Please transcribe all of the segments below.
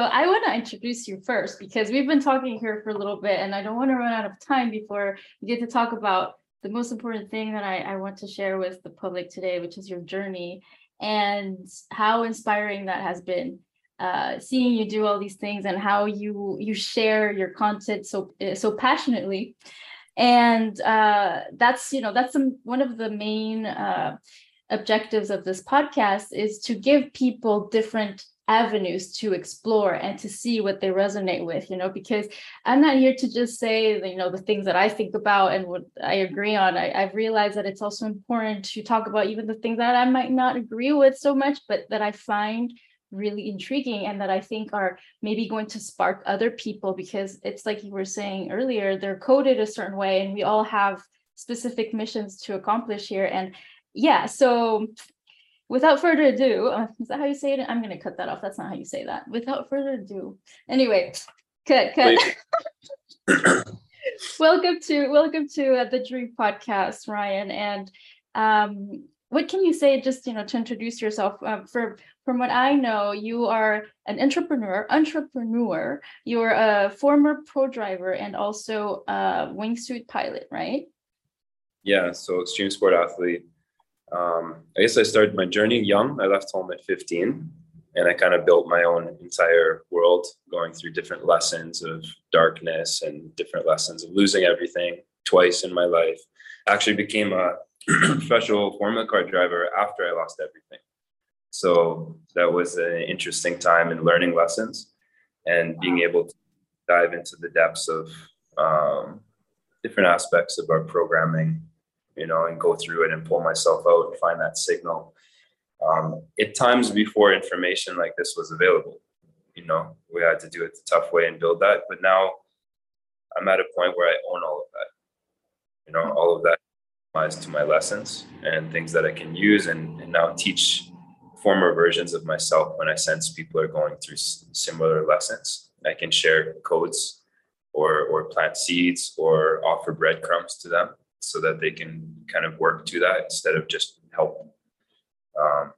I want to introduce you first because we've been talking here for a little bit and I don't want to run out of time before we get to talk about the most important thing that I, I want to share with the public today, which is your journey and how inspiring that has been. Uh, seeing you do all these things and how you you share your content so so passionately and uh, that's you know that's some, one of the main uh, objectives of this podcast is to give people different avenues to explore and to see what they resonate with you know because i'm not here to just say you know the things that i think about and what i agree on. I, i've realized that it's also important to talk about even the things that i might not agree with so much but that i find really intriguing and that i think are maybe going to spark other people because it's like you were saying earlier they're coded a certain way and we all have specific missions to accomplish here. And yeah so without further ado, uh, is that how you say it? I'm going to cut that off. That's not how you say that. Without further ado. Anyway, cut, cut. welcome to welcome to uh, the Dream Podcast, Ryan. And um, what can you say, just you know, to introduce yourself? Uh, for from what I know, you are an entrepreneur. Entrepreneur. You're a former pro driver and also a wingsuit pilot, right? Yeah. So extreme sport athlete um, I guess I started my journey young. I left home at 15 and I kind of built my own entire world going through different lessons of darkness and different lessons of losing everything twice in my life. I actually became a professional Formula car driver after I lost everything. So that was an interesting time in learning lessons and being able to dive into the depths of um, different aspects of our programming you know, and go through it and pull myself out and find that signal. Um, at times before information like this was available, you know, we had to do it the tough way and build that. But now I'm at a point where I own all of that. You know, all of that applies to my lessons and things that I can use and, and now teach former versions of myself when I sense people are going through similar lessons. I can share codes or or plant seeds or offer breadcrumbs to them so that they can kind of work to that instead of just help. Um,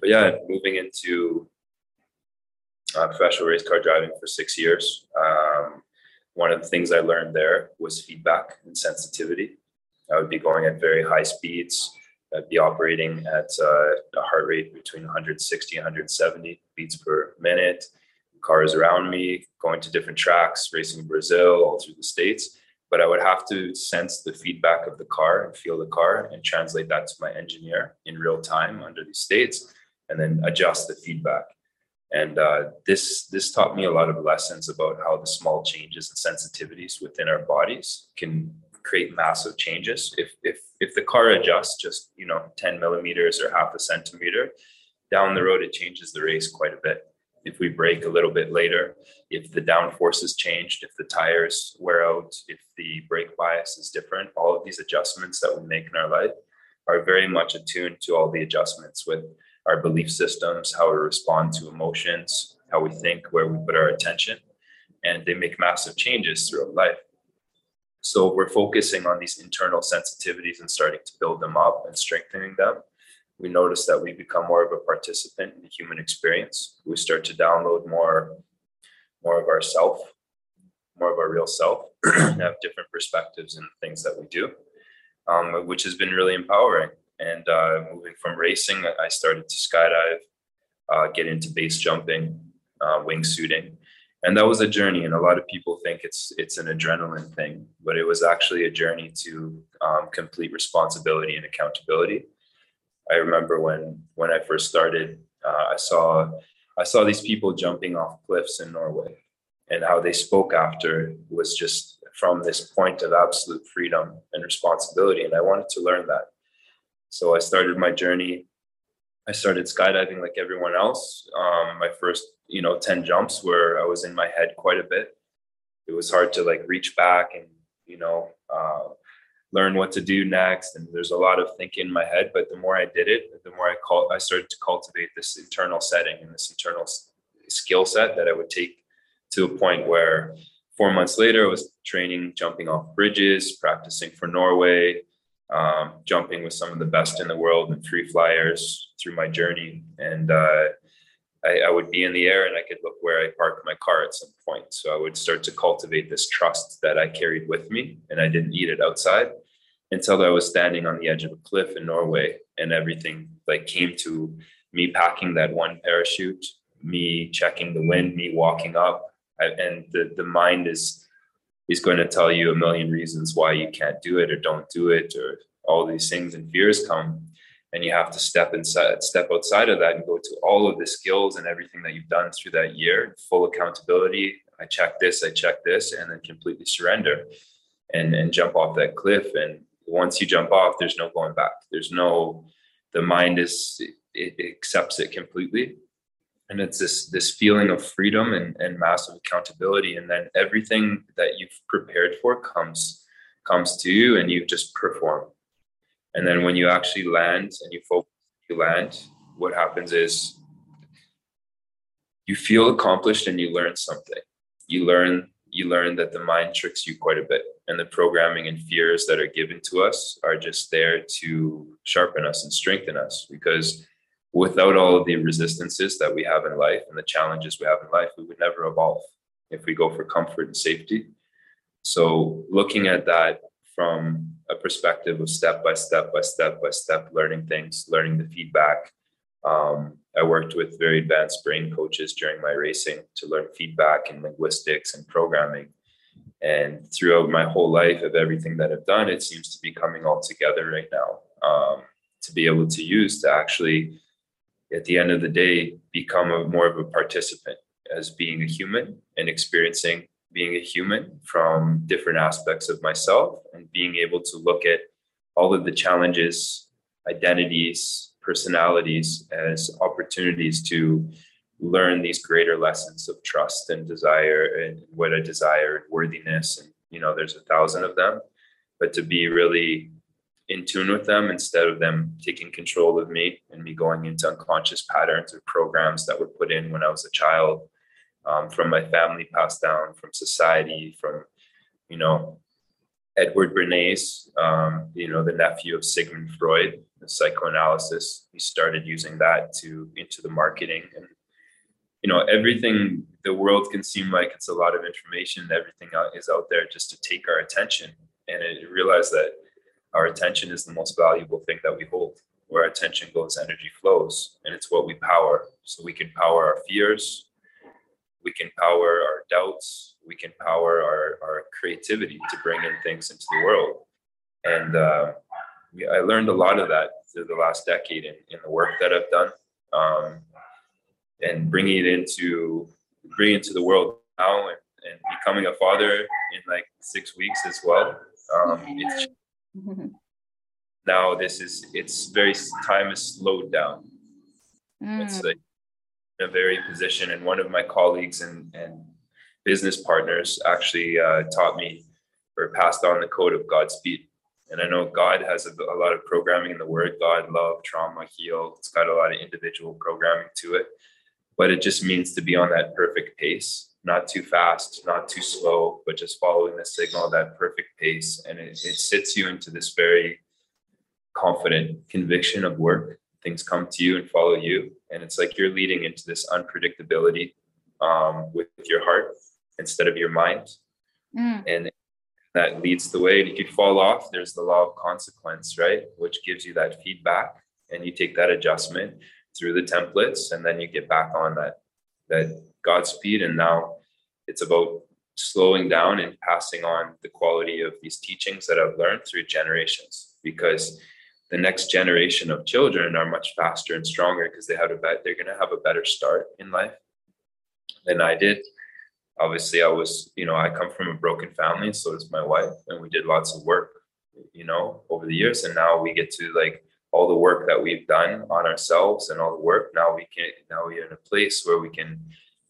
but yeah, moving into uh, professional race car driving for six years. Um, one of the things I learned there was feedback and sensitivity. I would be going at very high speeds. I'd be operating at uh, a heart rate between 160 and 170 beats per minute. Cars around me, going to different tracks, racing in Brazil, all through the States but I would have to sense the feedback of the car and feel the car and translate that to my engineer in real time under these states, and then adjust the feedback. And uh, this this taught me a lot of lessons about how the small changes and sensitivities within our bodies can create massive changes. If if if the car adjusts just you know 10 millimeters or half a centimeter, down the road it changes the race quite a bit if we brake a little bit later, if the downforce is changed, if the tires wear out, if the brake bias is different, all of these adjustments that we make in our life are very much attuned to all the adjustments with our belief systems, how we respond to emotions, how we think, where we put our attention, and they make massive changes throughout life. So we're focusing on these internal sensitivities and starting to build them up and strengthening them we notice that we become more of a participant in the human experience. We start to download more, more of ourself, more of our real self, have different perspectives in things that we do, um, which has been really empowering. And uh, moving from racing, I started to skydive, uh, get into base jumping, uh, wingsuiting, and that was a journey. And a lot of people think it's it's an adrenaline thing, but it was actually a journey to um, complete responsibility and accountability I remember when when I first started, uh, I saw I saw these people jumping off cliffs in Norway, and how they spoke after was just from this point of absolute freedom and responsibility, and I wanted to learn that. So I started my journey. I started skydiving like everyone else. Um, my first, you know, ten jumps where I was in my head quite a bit. It was hard to like reach back and you know uh, learn what to do next and there's a lot of thinking in my head but the more i did it the more i call i started to cultivate this internal setting and this internal skill set that i would take to a point where four months later i was training jumping off bridges practicing for norway um, jumping with some of the best in the world and free flyers through my journey. And uh, I, I would be in the air and I could look where I parked my car at some point. So I would start to cultivate this trust that I carried with me and I didn't need it outside until I was standing on the edge of a cliff in Norway and everything like came to me packing that one parachute, me checking the wind, me walking up. I, and the, the mind is is going to tell you a million reasons why you can't do it or don't do it or all these things and fears come and you have to step inside step outside of that and go to all of the skills and everything that you've done through that year. Full accountability. I check this i check this and then completely surrender and and jump off that cliff. And once you jump off there's no going back. There's no the mind is it, it accepts it completely. And it's this this feeling of freedom and, and massive accountability. And then everything that you've prepared for comes comes to you and you just perform and then when you actually land and you focus, you land, what happens is you feel accomplished and you learn something. You learn you learn that the mind tricks you quite a bit and the programming and fears that are given to us are just there to sharpen us and strengthen us because without all of the resistances that we have in life and the challenges we have in life we would never evolve if we go for comfort and safety so looking at that from a perspective of step by step by step by step learning things, learning the feedback. Um, I worked with very advanced brain coaches during my racing to learn feedback and linguistics and programming. And throughout my whole life of everything that I've done, it seems to be coming all together right now um, to be able to use to actually, at the end of the day, become a, more of a participant as being a human and experiencing being a human from different aspects of myself and being able to look at all of the challenges, identities, personalities as opportunities to learn these greater lessons of trust and desire and what I desire and worthiness. And, you know, there's a thousand of them, but to be really in tune with them instead of them taking control of me and me going into unconscious patterns or programs that were put in when I was a child um, from my family passed down, from society, from, you know, Edward Bernays, um, you know, the nephew of Sigmund Freud, the psychoanalysis. He started using that to into the marketing. And you know everything the world can seem like it's a lot of information. Everything is out there just to take our attention. And it realize that our attention is the most valuable thing that we hold where attention goes energy flows and it's what we power. So we can power our fears we can power our doubts we can power our, our creativity to bring in things into the world. And uh, we, i learned a lot of that through the last decade in, in the work that i've done um, and bringing it into bringing it to the world now and, and becoming a father in like six weeks as well. Um, it's now this is it's very time is slowed down. Mm. it's like a very position. And one of my colleagues and, and business partners actually uh, taught me or passed on the code of Godspeed. And I know God has a, a, lot of programming in the word God, love, trauma, heal. It's got a lot of individual programming to it, but it just means to be on that perfect pace, not too fast, not too slow, but just following the signal, that perfect pace. And it, it sits you into this very confident conviction of work things come to you and follow you. And it's like you're leading into this unpredictability um, with your heart instead of your mind. Mm. and that leads the way. And if you fall off there's the law of consequence right? Which gives you that feedback and you take that adjustment through the templates and then you get back on that that godspeed. And now it's about slowing down and passing on the quality of these teachings that i've learned through generations because the next generation of children are much faster and stronger because they have a bet they're going to have a better start in life than I did. Obviously, I was, you know, I come from a broken family, so does my wife, and we did lots of work, you know, over the years. And now we get to like all the work that we've done on ourselves and all the work. Now we can, now we're in a place where we can,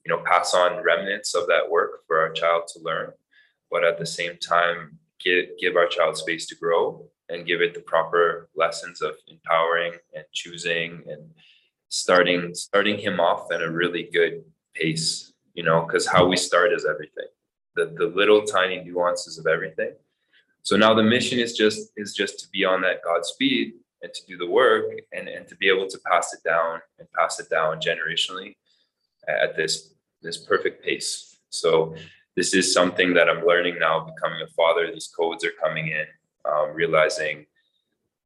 you know, pass on remnants of that work for our child to learn, but at the same time, give give our child space to grow and give it the proper lessons of empowering and choosing and starting starting him off at a really good pace you know because how we start is everything the the little tiny nuances of everything so now the mission is just is just to be on that godspeed and to do the work and and to be able to pass it down and pass it down generationally at this this perfect pace. So this is something that I'm learning now, becoming a father. These codes are coming in, um, realizing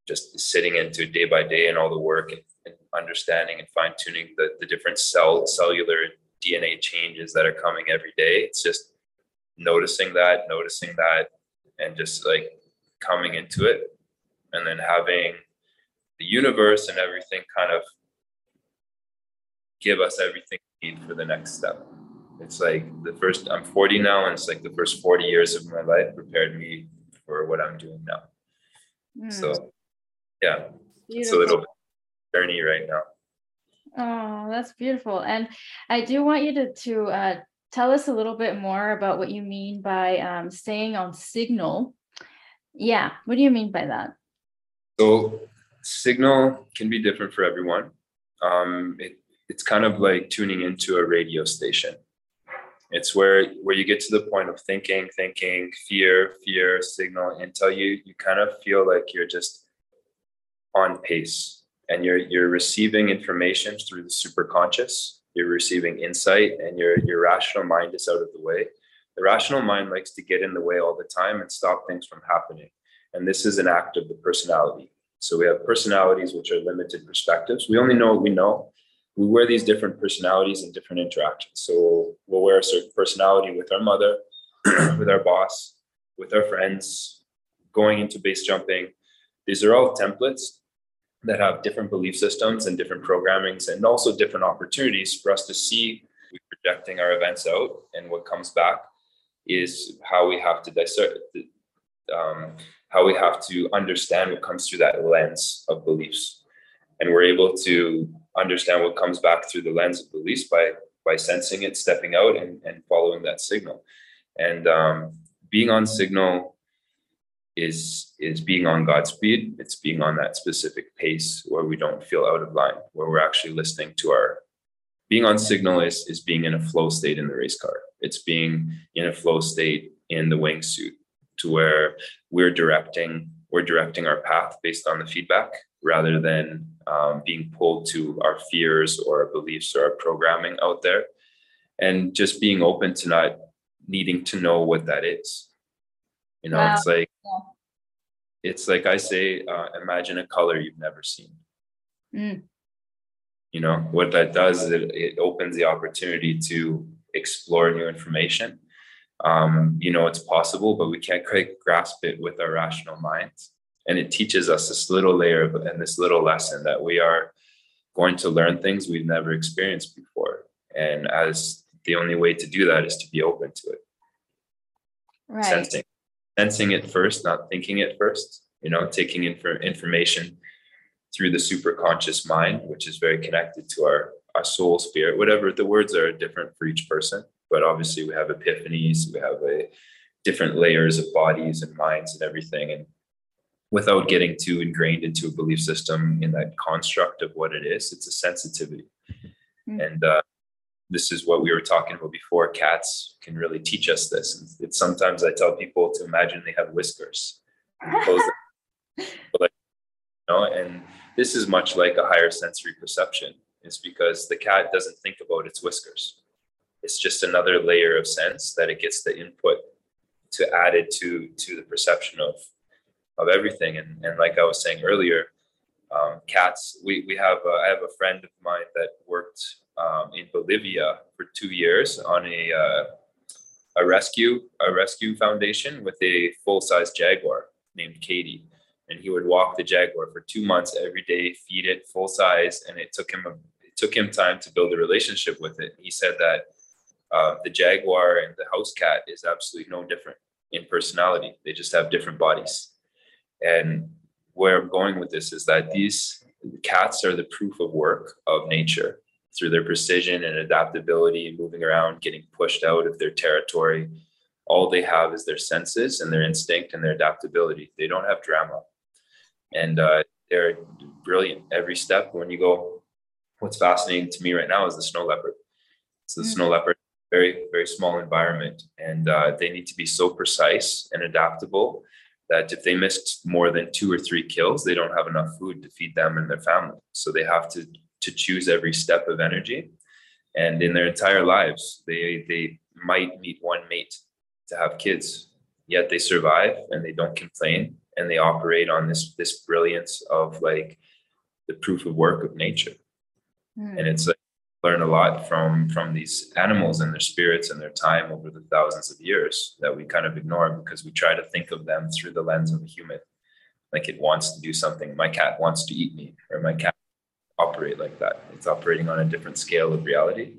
just sitting into day by day and all the work and, and understanding and fine tuning the, the different cell cellular DNA changes that are coming every day. It's just noticing that, noticing that, and just like coming into it, and then having the universe and everything kind of give us everything we need for the next step. It's like the first, I'm 40 now, and it's like the first 40 years of my life prepared me for what I'm doing now. Mm. So, yeah, Beautiful. it's a little journey right now. Oh, that's beautiful. And I do want you to, to uh, tell us a little bit more about what you mean by um, staying on signal. Yeah, what do you mean by that? So, signal can be different for everyone. Um, it, it's kind of like tuning into a radio station. It's where where you get to the point of thinking, thinking, fear, fear, signal, until you you kind of feel like you're just on pace and you're you're receiving information through the superconscious. You're receiving insight, and your your rational mind is out of the way. The rational mind likes to get in the way all the time and stop things from happening. And this is an act of the personality. So we have personalities which are limited perspectives. We only know what we know we wear these different personalities and different interactions. So we'll wear a certain personality with our mother, with our boss, with our friends, going into base jumping. These are all templates that have different belief systems and different programmings and also different opportunities for us to see projecting our events out and what comes back is how we have to dissect um, how we have to understand what comes through that lens of beliefs and we're able to understand what comes back through the lens of beliefs by by sensing it, stepping out, and, and following that signal. And um, being on signal is is being on Godspeed. It's being on that specific pace where we don't feel out of line, where we're actually listening to our. Being on signal is is being in a flow state in the race car. It's being in a flow state in the wingsuit, to where we're directing we're directing our path based on the feedback rather than um, being pulled to our fears or our beliefs or our programming out there and just being open to not needing to know what that is you know wow. it's like yeah. it's like i say uh, imagine a color you've never seen mm. you know what that does is it, it opens the opportunity to explore new information um, you know it's possible but we can't quite grasp it with our rational minds and it teaches us this little layer of, and this little lesson that we are going to learn things we've never experienced before. And as the only way to do that is to be open to it. Right. sensing sensing it first not thinking it first you know taking in for information through the super conscious mind which is very connected to our our soul spirit. Whatever the words are different for each person but obviously we have epiphanies we have a different layers of bodies and minds and everything. And without getting too ingrained into a belief system in that construct of what it is. It's a sensitivity. Mm-hmm. And uh, this is what we were talking about before. Cats can really teach us this. And it's sometimes I tell people to imagine they have whiskers. like, you know, and this is much like a higher sensory perception. It's because the cat doesn't think about its whiskers. It's just another layer of sense that it gets the input to add it to to the perception of of everything. And, and like I was saying earlier, um, cats, we, we have, a, I have a friend of mine that worked um, in Bolivia for two years on a, uh, a rescue, a rescue foundation with a full size Jaguar named Katie. And he would walk the Jaguar for two months every day, feed it full size. And it took him, a, it took him time to build a relationship with it. He said that uh, the Jaguar and the house cat is absolutely no different in personality. They just have different bodies. And where I'm going with this is that these cats are the proof of work of nature through their precision and adaptability, moving around, getting pushed out of their territory. All they have is their senses and their instinct and their adaptability. They don't have drama. And uh, they're brilliant every step. When you go, what's fascinating to me right now is the snow leopard. So the mm-hmm. snow leopard, very, very small environment, and uh, they need to be so precise and adaptable that if they missed more than two or three kills, they don't have enough food to feed them and their family. So they have to to choose every step of energy. and in their entire lives, they they might meet one mate to have kids, yet they survive and they don't complain and they operate on this this brilliance of like the proof of work of nature. Mm. And it's like learn a lot from from these animals and their spirits and their time over the thousands of years that we kind of ignore because we try to think of them through the lens of a human. Like it wants to do something. My cat wants to eat me or my cat operate like that. It's operating on a different scale of reality.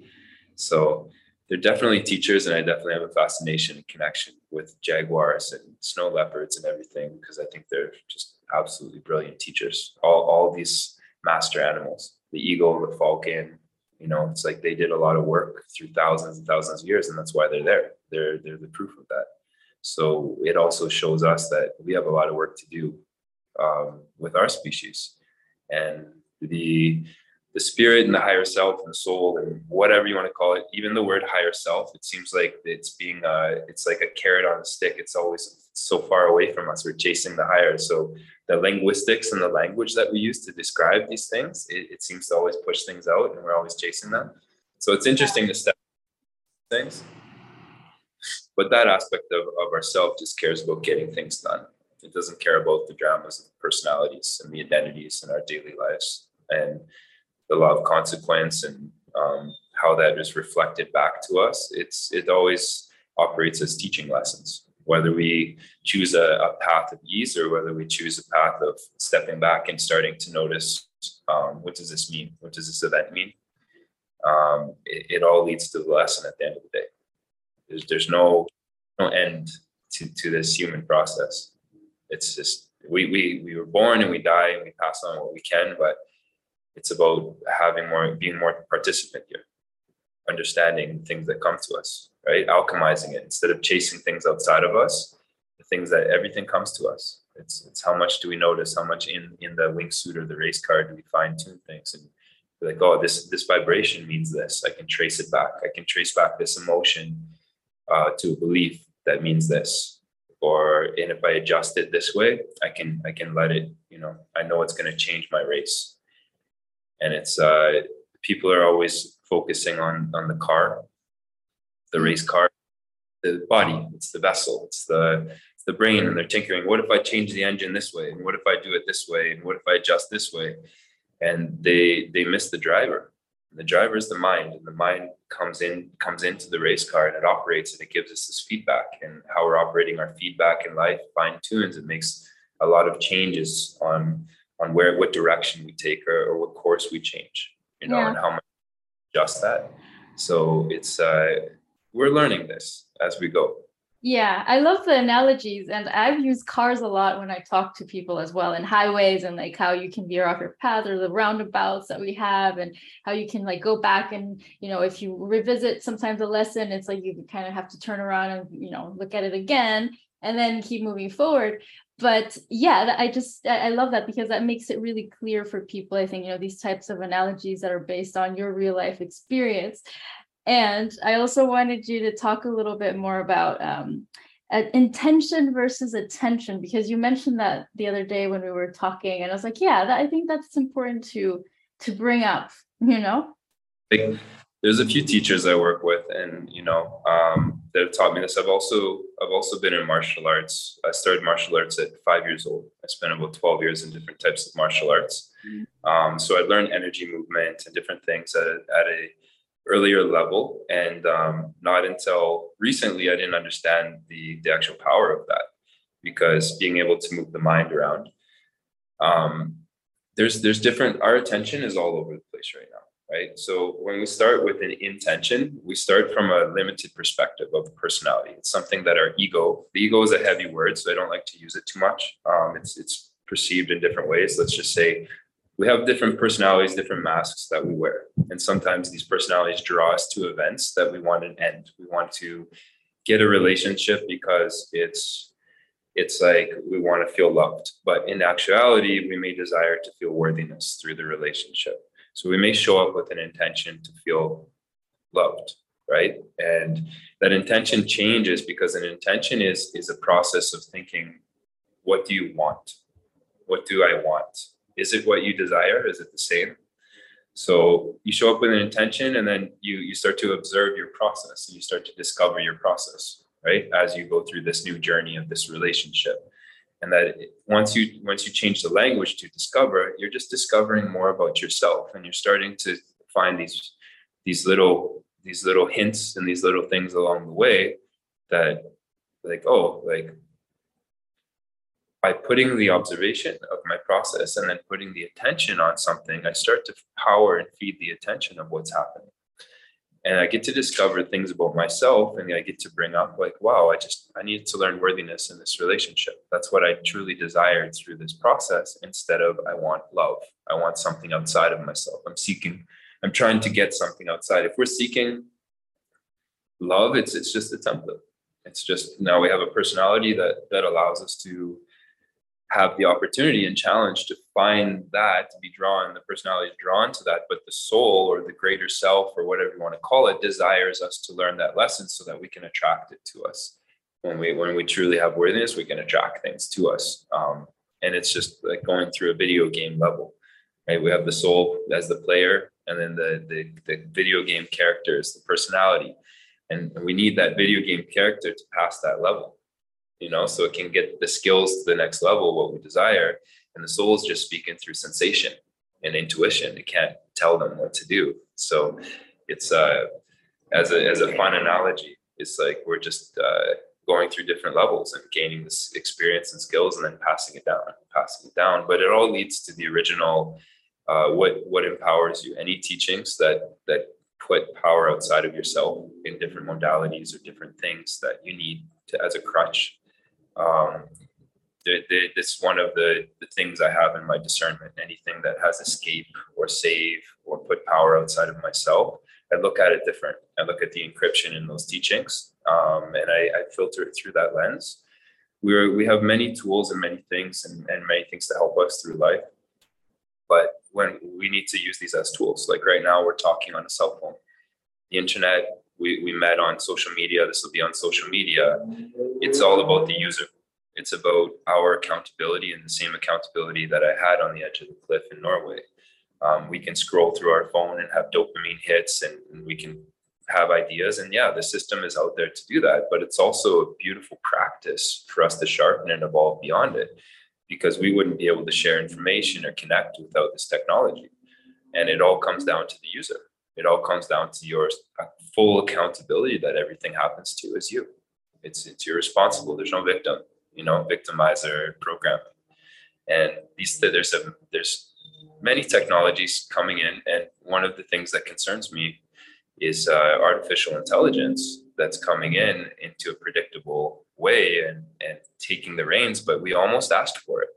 So they're definitely teachers and i definitely have a fascination and connection with jaguars and snow leopards and everything because i think they're just absolutely brilliant teachers. All, all these master animals the eagle the falcon you know it's like they did a lot of work through thousands and thousands of years and that's why they're there. They're they're the proof of that. So it also shows us that we have a lot of work to do um, with our species. And the the spirit and the higher self and the soul and whatever you want to call it even the word higher self it seems like it's being uh it's like a carrot on a stick. It's always so far away from us. We're chasing the higher. So the linguistics and the language that we use to describe these things it, it seems to always push things out and we're always chasing them. So it's interesting to step things. But that aspect of, of ourself just cares about getting things done. It doesn't care about the dramas of the personalities and the identities in our daily lives and the law of consequence and um, how that is reflected back to us. It's it always operates as teaching lessons. Whether we choose a, a path of ease or whether we choose a path of stepping back and starting to notice um, what does this mean? What does this event mean? Um, it, it all leads to the lesson at the end of the day. There's there's no no end to, to this human process. It's just we we we were born and we die and we pass on what we can, but it's about having more being more participant here understanding things that come to us right? Alchemizing it instead of chasing things outside of us the things that everything comes to us. It's it's how much do we notice how much in in the wingsuit or the race car do we fine tune things and like oh this this vibration means this. I can trace it back. I can trace back this emotion uh, to a belief that means this. Or and if i adjust it this way i can i can let it you know i know it's going to change my race. And it's uh, people are always focusing on on the car, the race car, the body. It's the vessel. It's the it's the brain, and they're tinkering. What if I change the engine this way? And what if I do it this way? And what if I adjust this way? And they they miss the driver. And the driver is the mind, and the mind comes in comes into the race car and it operates and it gives us this feedback. And how we're operating our feedback in life fine tunes. It makes a lot of changes on on where what direction we take or, or what course we change you know Yeah. and how much adjust that so it's uh we're learning this as we go Yeah, I love the analogies, and I've used cars a lot when I talk to people as well, and highways, and like how you can veer off your path or the roundabouts that we have, and how you can like go back and you know if you revisit sometimes a lesson, it's like you kind of have to turn around and you know look at it again and then keep moving forward. But yeah, I just I I love that because that makes it really clear for people. I think you know these types of analogies that are based on your real life experience. And I also wanted you to talk a little bit more about um, intention versus attention, because you mentioned that the other day when we were talking, and I was like, yeah, that, I think that's important to to bring up. You know? like there's a few teachers I work with and you know um, that have taught me this. I've also I've also been in martial arts. I started martial arts at five years old. I spent about 12 years in different types of martial arts. Um, so I learned energy movement and different things at a, at a earlier level. And um, not until recently I didn't understand the the actual power of that because being able to move the mind around. Um, there's there's different our attention is all over the place right now right? So when we start with an intention, we start from a limited perspective of personality. It's something that our ego, the ego is a heavy word, so I don't like to use it too much. Um, it's it's perceived in different ways. Let's just say we have different personalities, different masks that we wear, and sometimes these personalities draw us to events that we want an end. We want to get a relationship because it's it's like we want to feel loved but in actuality we may desire to feel worthiness through the relationship so we may show up with an intention to feel loved, right? And that intention changes because an intention is is a process of thinking, what do you want? What do I want? Is it what you desire? Is it the same? So you show up with an intention and then you you start to observe your process and you start to discover your process, right? As you go through this new journey of this relationship. And that once you once you change the language to discover, you're just discovering more about yourself and you're starting to find these these little these little hints and these little things along the way that like oh like by putting the observation of my process and then putting the attention on something, I start to power and feed the attention of what's happening. And I get to discover things about myself and I get to bring up, like, wow, I just, I need to learn worthiness in this relationship. That's what I truly desired through this process instead of I want love. I want something outside of myself. I'm seeking, I'm trying to get something outside. If we're seeking love, it's, it's just a template. It's just now we have a personality that, that allows us to have the opportunity and challenge to find that to be drawn the personality is drawn to that but the soul or the greater self or whatever you want to call it desires us to learn that lesson so that we can attract it to us. When we when we truly have worthiness we can attract things to us um, and it's just like going through a video game level right? We have the soul as the player and then the the, the video game character is the personality and we need that video game character to pass that level you know, so it can get the skills to the next level, what we desire. And the soul is just speaking through sensation and intuition. It can't tell them what to do. So it's uh, as a as a fun analogy, it's like we're just uh, going through different levels and gaining this experience and skills, and then passing it down, passing it down. But it all leads to the original. Uh, what what empowers you? Any teachings that that put power outside of yourself in different modalities or different things that you need to as a crutch um, this one of the, the things I have in my discernment. Anything that has escape or save or put power outside of myself, I look at it different. I look at the encryption in those teachings, um, and I, I, filter it through that lens. We're, we have many tools and many things and, and many things to help us through life, but when we need to use these as tools, like right now we're talking on a cell phone, the internet, we, we met on social media. This will be on social media. It's all about the user. It's about our accountability and the same accountability that I had on the edge of the cliff in Norway. Um, we can scroll through our phone and have dopamine hits and, and we can have ideas. And yeah, the system is out there to do that. But it's also a beautiful practice for us to sharpen and evolve beyond it because we wouldn't be able to share information or connect without this technology. And it all comes down to the user it all comes down to your full accountability that everything happens to is you. It's it's you're responsible. There's no victim, you know, victimizer program. And these there's a there's many technologies coming in, and one of the things that concerns me is uh, artificial intelligence that's coming in into a predictable way and and taking the reins. But we almost asked for it.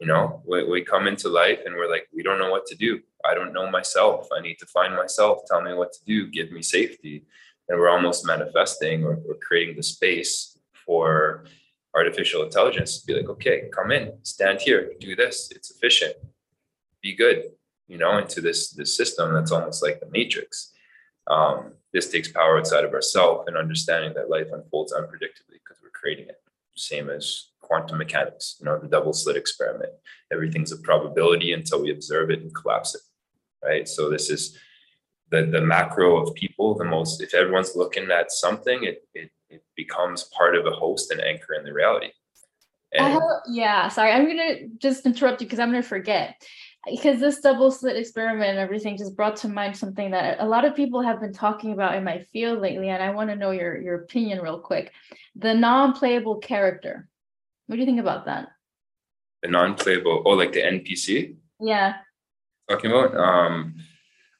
You know, we, we come into life and we're like, we don't know what to do I don't know myself. I need to find myself. Tell me what to do. Give me safety. And we're almost manifesting or, or creating the space for artificial intelligence to be like, okay, come in, stand here, do this. It's efficient. Be good. You know, into this this system that's almost like the matrix. Um, this takes power outside of ourselves and understanding that life unfolds unpredictably because we're creating it. Same as quantum mechanics, you know, the double slit experiment. Everything's a probability until we observe it and collapse it right? So this is the the macro of people. The most if everyone's looking at something, it it, it becomes part of a host and anchor in the reality. Have, yeah, sorry, I'm gonna just interrupt you because I'm gonna forget because this double slit experiment and everything just brought to mind something that a lot of people have been talking about in my field lately, and I want to know your your opinion real quick. The non-playable character. What do you think about that? The non-playable, oh, like the NPC. Yeah talking about. Um,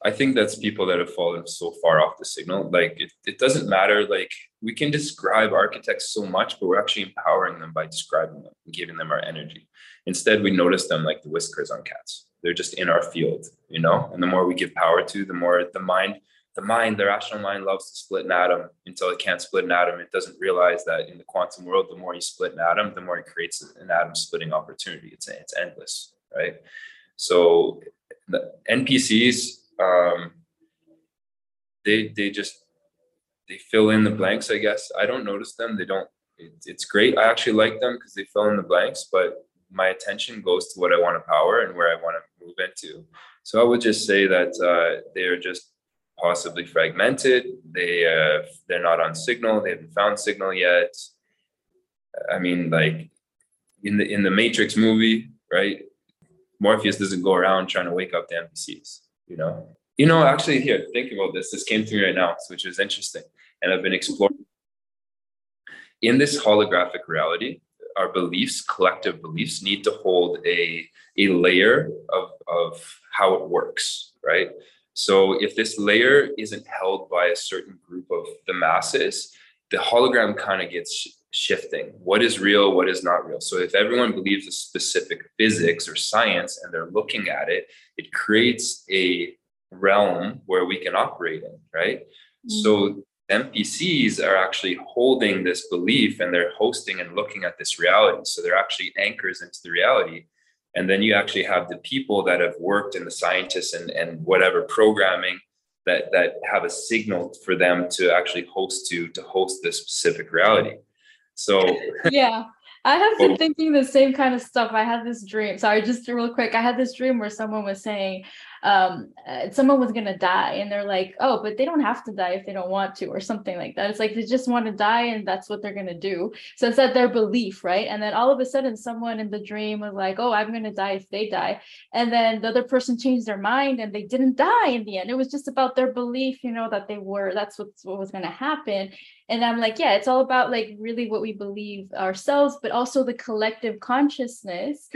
I think that's people that have fallen so far off the signal. Like it, it doesn't matter. Like we can describe architects so much, but we're actually empowering them by describing them and giving them our energy. Instead, we notice them like the whiskers on cats. They're just in our field, you know. And the more we give power to, the more the mind, the mind, the rational mind loves to split an atom until it can't split an atom. It doesn't realize that in the quantum world, the more you split an atom, the more it creates an atom splitting opportunity. It's it's endless, right? So the NPCs, um, they they just they fill in the blanks. I guess I don't notice them. They don't. It, it's great. I actually like them because they fill in the blanks, but my attention goes to what I want to power and where I want to move into. So I would just say that uh, they are just possibly fragmented. They uh, they're not on signal. They haven't found signal yet. I mean, like in the in the Matrix movie, right? Morpheus doesn't go around trying to wake up the NPCs. You know, you know. Actually, here, think about this. This came to me right now, which is interesting, and I've been exploring. In this holographic reality, our beliefs, collective beliefs, need to hold a a layer of of how it works, right? So if this layer isn't held by a certain group of the masses, the hologram kind of gets shifting. What is real? What is not real? So if everyone believes a specific physics or science and they're looking at it, it creates a realm where we can operate in, right? Mm-hmm. So NPCs are actually holding this belief and they're hosting and looking at this reality. So they're actually anchors into the reality and then you actually have the people that have worked in the scientists and, and whatever programming that that have a signal for them to actually host to to host this specific reality so yeah I have been thinking the same kind of stuff. I had this dream. Sorry, just real quick. I had this dream where someone was saying, um, uh, someone was gonna die, and they're like, "Oh, but they don't have to die if they don't want to," or something like that. It's like they just want to die, and that's what they're gonna do. So it's that their belief, right? And then all of a sudden, someone in the dream was like, "Oh, I'm gonna die if they die," and then the other person changed their mind, and they didn't die in the end. It was just about their belief, you know, that they were. That's what what was gonna happen. And I'm like, yeah, it's all about like really what we believe ourselves, but also the collective consciousness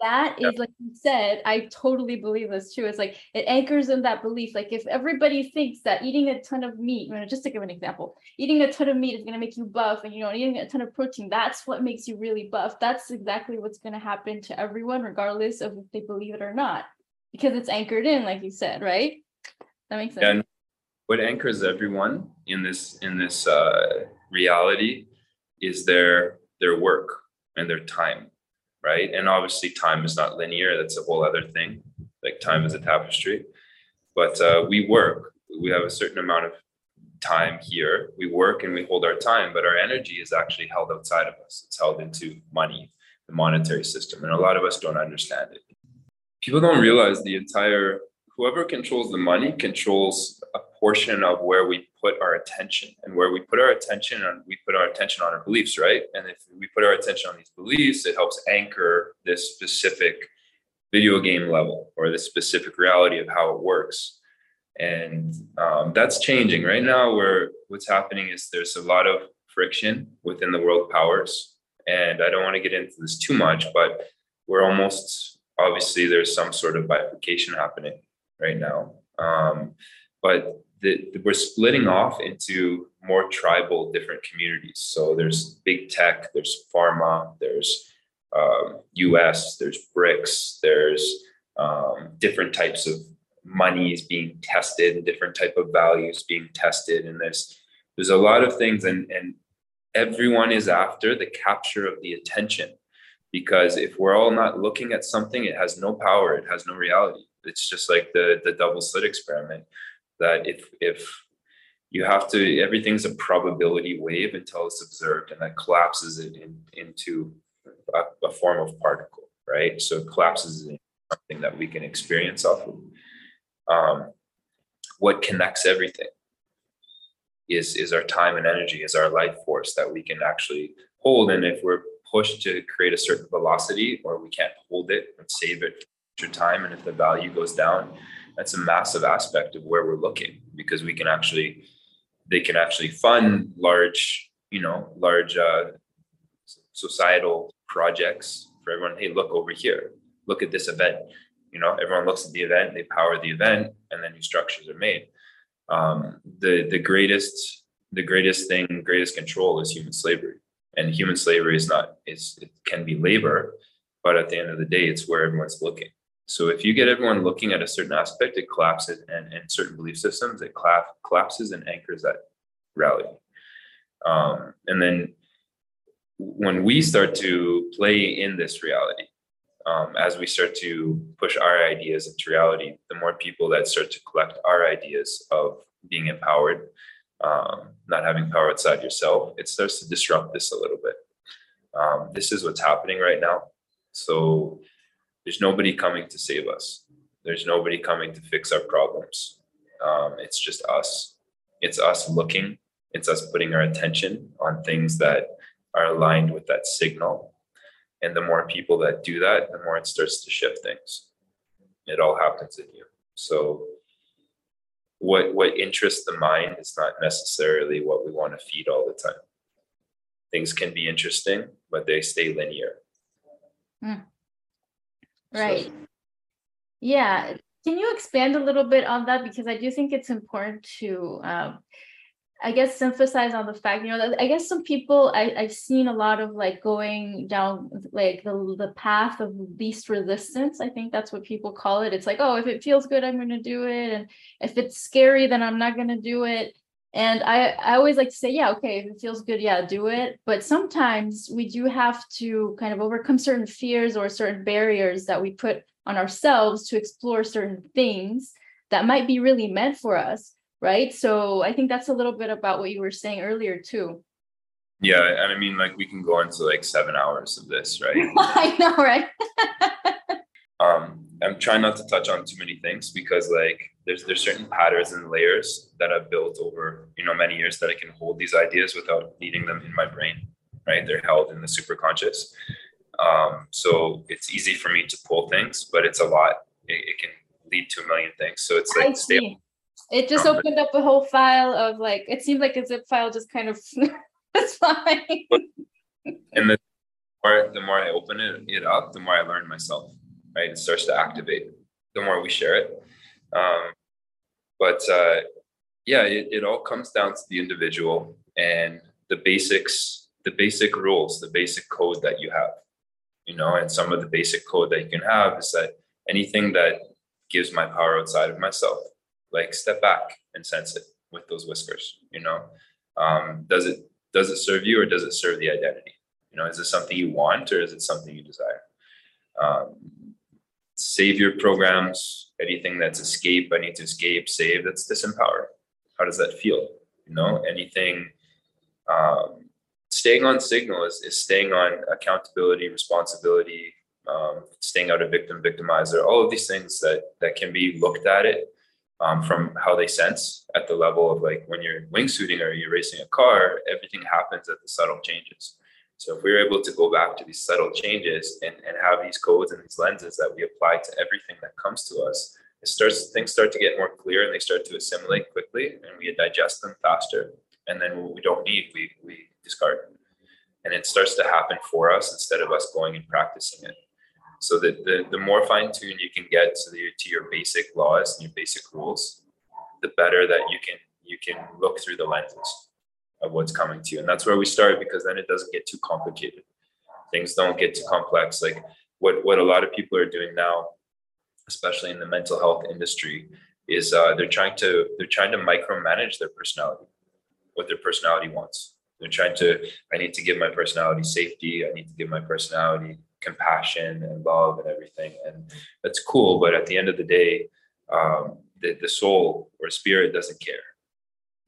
that is like you said i totally believe this too it's like it anchors in that belief like if everybody thinks that eating a ton of meat you know, just to give an example eating a ton of meat is going to make you buff and you know eating a ton of protein that's what makes you really buff that's exactly what's going to happen to everyone regardless of if they believe it or not because it's anchored in like you said right? That makes sense. And what anchors everyone in this in this uh, reality is their their work and their time right? And obviously, time is not linear. That's a whole other thing. Like time is a tapestry. But uh, we work. We have a certain amount of time here. We work and we hold our time, but our energy is actually held outside of us. It's held into money, the monetary system. And a lot of us don't understand it. People don't realize the entire, whoever controls the money controls portion of where we put our attention. And where we put our attention on we put our attention on our beliefs right? And if we put our attention on these beliefs it helps anchor this specific video game level or the specific reality of how it works. And um, that's changing. Right now where what's happening is there's a lot of friction within the world powers. And i don't want to get into this too much but we're almost obviously there's some sort of bifurcation happening right now. Um, but the, we're splitting off into more tribal different communities. So there's big tech, there's pharma, there's um, US, there's BRICS, there's um, different types of monies being tested, and different type of values being tested, and there's there's a lot of things, and and everyone is after the capture of the attention, because if we're all not looking at something, it has no power, it has no reality. It's just like the the double slit experiment that if if you have to everything's a probability wave until it's observed and that collapses it in, into a, a, form of particle right? So it collapses into something that we can experience off of. Um, what connects everything is is our time and energy is our life force that we can actually hold. And if we're pushed to create a certain velocity or we can't hold it and save it for time and if the value goes down that's a massive aspect of where we're looking because we can actually they can actually fund large you know large uh, societal projects for everyone. Hey look over here. Look at this event. You know everyone looks at the event they power the event and then new structures are made. Um, the the greatest the greatest thing greatest control is human slavery. And human slavery is not is it can be labor but at the end of the day it's where everyone's looking so if you get everyone looking at a certain aspect, it collapses, and, and certain belief systems, it collapses and anchors that rally. Um, and then when we start to play in this reality, um, as we start to push our ideas into reality, the more people that start to collect our ideas of being empowered, um, not having power outside yourself, it starts to disrupt this a little bit. Um, this is what's happening right now. So there's nobody coming to save us. There's nobody coming to fix our problems. Um, it's just us. It's us looking. It's us putting our attention on things that are aligned with that signal. And the more people that do that, the more it starts to shift things. It all happens in you. So what what interests the mind is not necessarily what we want to feed all the time. Things can be interesting, but they stay linear. Mm. Right. So, yeah. Can you expand a little bit on that? Because I do think it's important to um, I guess emphasize on the fact, you know, I guess some people I, I've seen a lot of like going down like the the path of least resistance. I think that's what people call it. It's like, oh, if it feels good, I'm gonna do it. And if it's scary, then I'm not gonna do it. And I, I always like to say, yeah, okay, if it feels good, yeah, do it. But sometimes we do have to kind of overcome certain fears or certain barriers that we put on ourselves to explore certain things that might be really meant for us right? So I think that's a little bit about what you were saying earlier too. Yeah, and I mean, like we can go into like seven hours of this, right? I know, right? um, I'm trying not to touch on too many things because like there's there's certain patterns and layers that I've built over you know many years that I can hold these ideas without needing them in my brain, right? They're held in the superconscious. Um, so it's easy for me to pull things, but it's a lot. It, it can lead to a million things. So it's like stay it just opened up a whole file of like it seemed like a zip file just kind of it's fine. And the more the more I open it, it up, the more I learn myself. Right, it starts to activate. The more we share it, um, but uh, yeah, it, it all comes down to the individual and the basics, the basic rules, the basic code that you have. You know, and some of the basic code that you can have is that anything that gives my power outside of myself like step back and sense it with those whiskers you know um, does it does it serve you or does it serve the identity you know is it something you want or is it something you desire um, savior programs anything that's escape i need to escape save that's disempowered how does that feel you know anything um, staying on signal is, is staying on accountability responsibility um, staying out of victim victimizer all of these things that that can be looked at it um, from how they sense at the level of like when you're wingsuiting or you're racing a car, everything happens at the subtle changes. So if we're able to go back to these subtle changes and, and have these codes and these lenses that we apply to everything that comes to us, it starts things start to get more clear and they start to assimilate quickly and we digest them faster. And then what we don't need, we we discard. And it starts to happen for us instead of us going and practicing it so that the, the more fine-tuned you can get to, the, to your basic laws and your basic rules the better that you can you can look through the lenses of what's coming to you. And that's where we start because then it doesn't get too complicated. Things don't get too complex. Like what what a lot of people are doing now especially in the mental health industry is uh, they're trying to they're trying to micromanage their personality what their personality wants. They're trying to i need to give my personality safety i need to give my personality compassion and love and everything. And that's cool but at the end of the day um, the, the soul or spirit doesn't care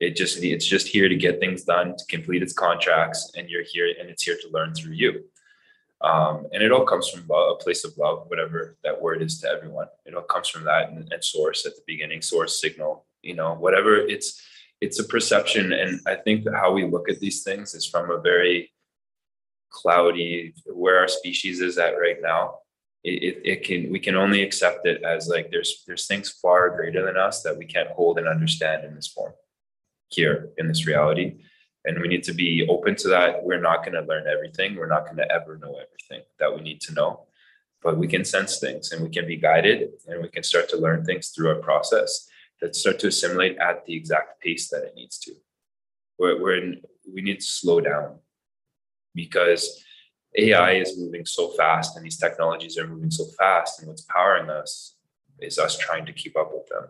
it just it's just here to get things done to complete its contracts and you're here and it's here to learn through you. Um, and it all comes from love, a place of love whatever that word is to everyone. It all comes from that and, and source at the beginning source signal you know whatever. It's it's a perception and i think that how we look at these things is from a very cloudy where our species is at right now. It, it, it, can we can only accept it as like there's there's things far greater than us that we can't hold and understand in this form here in this reality. And we need to be open to that. We're not going to learn everything. We're not going to ever know everything that we need to know. But we can sense things and we can be guided and we can start to learn things through a process that start to assimilate at the exact pace that it needs to. We're, we're in, we need to slow down because AI is moving so fast and these technologies are moving so fast, and what's powering us is us trying to keep up with them.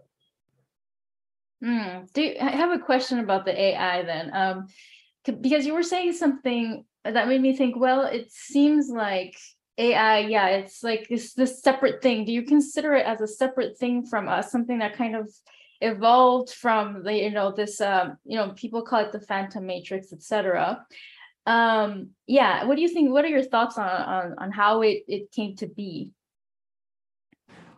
Mm. Do you, I have a question about the AI then? Um, because you were saying something that made me think. Well, it seems like AI, yeah, it's like this this separate thing. Do you consider it as a separate thing from us, something that kind of evolved from the you know this um, you know people call it the phantom matrix, etc um yeah what do you think what are your thoughts on on, on how it it came to be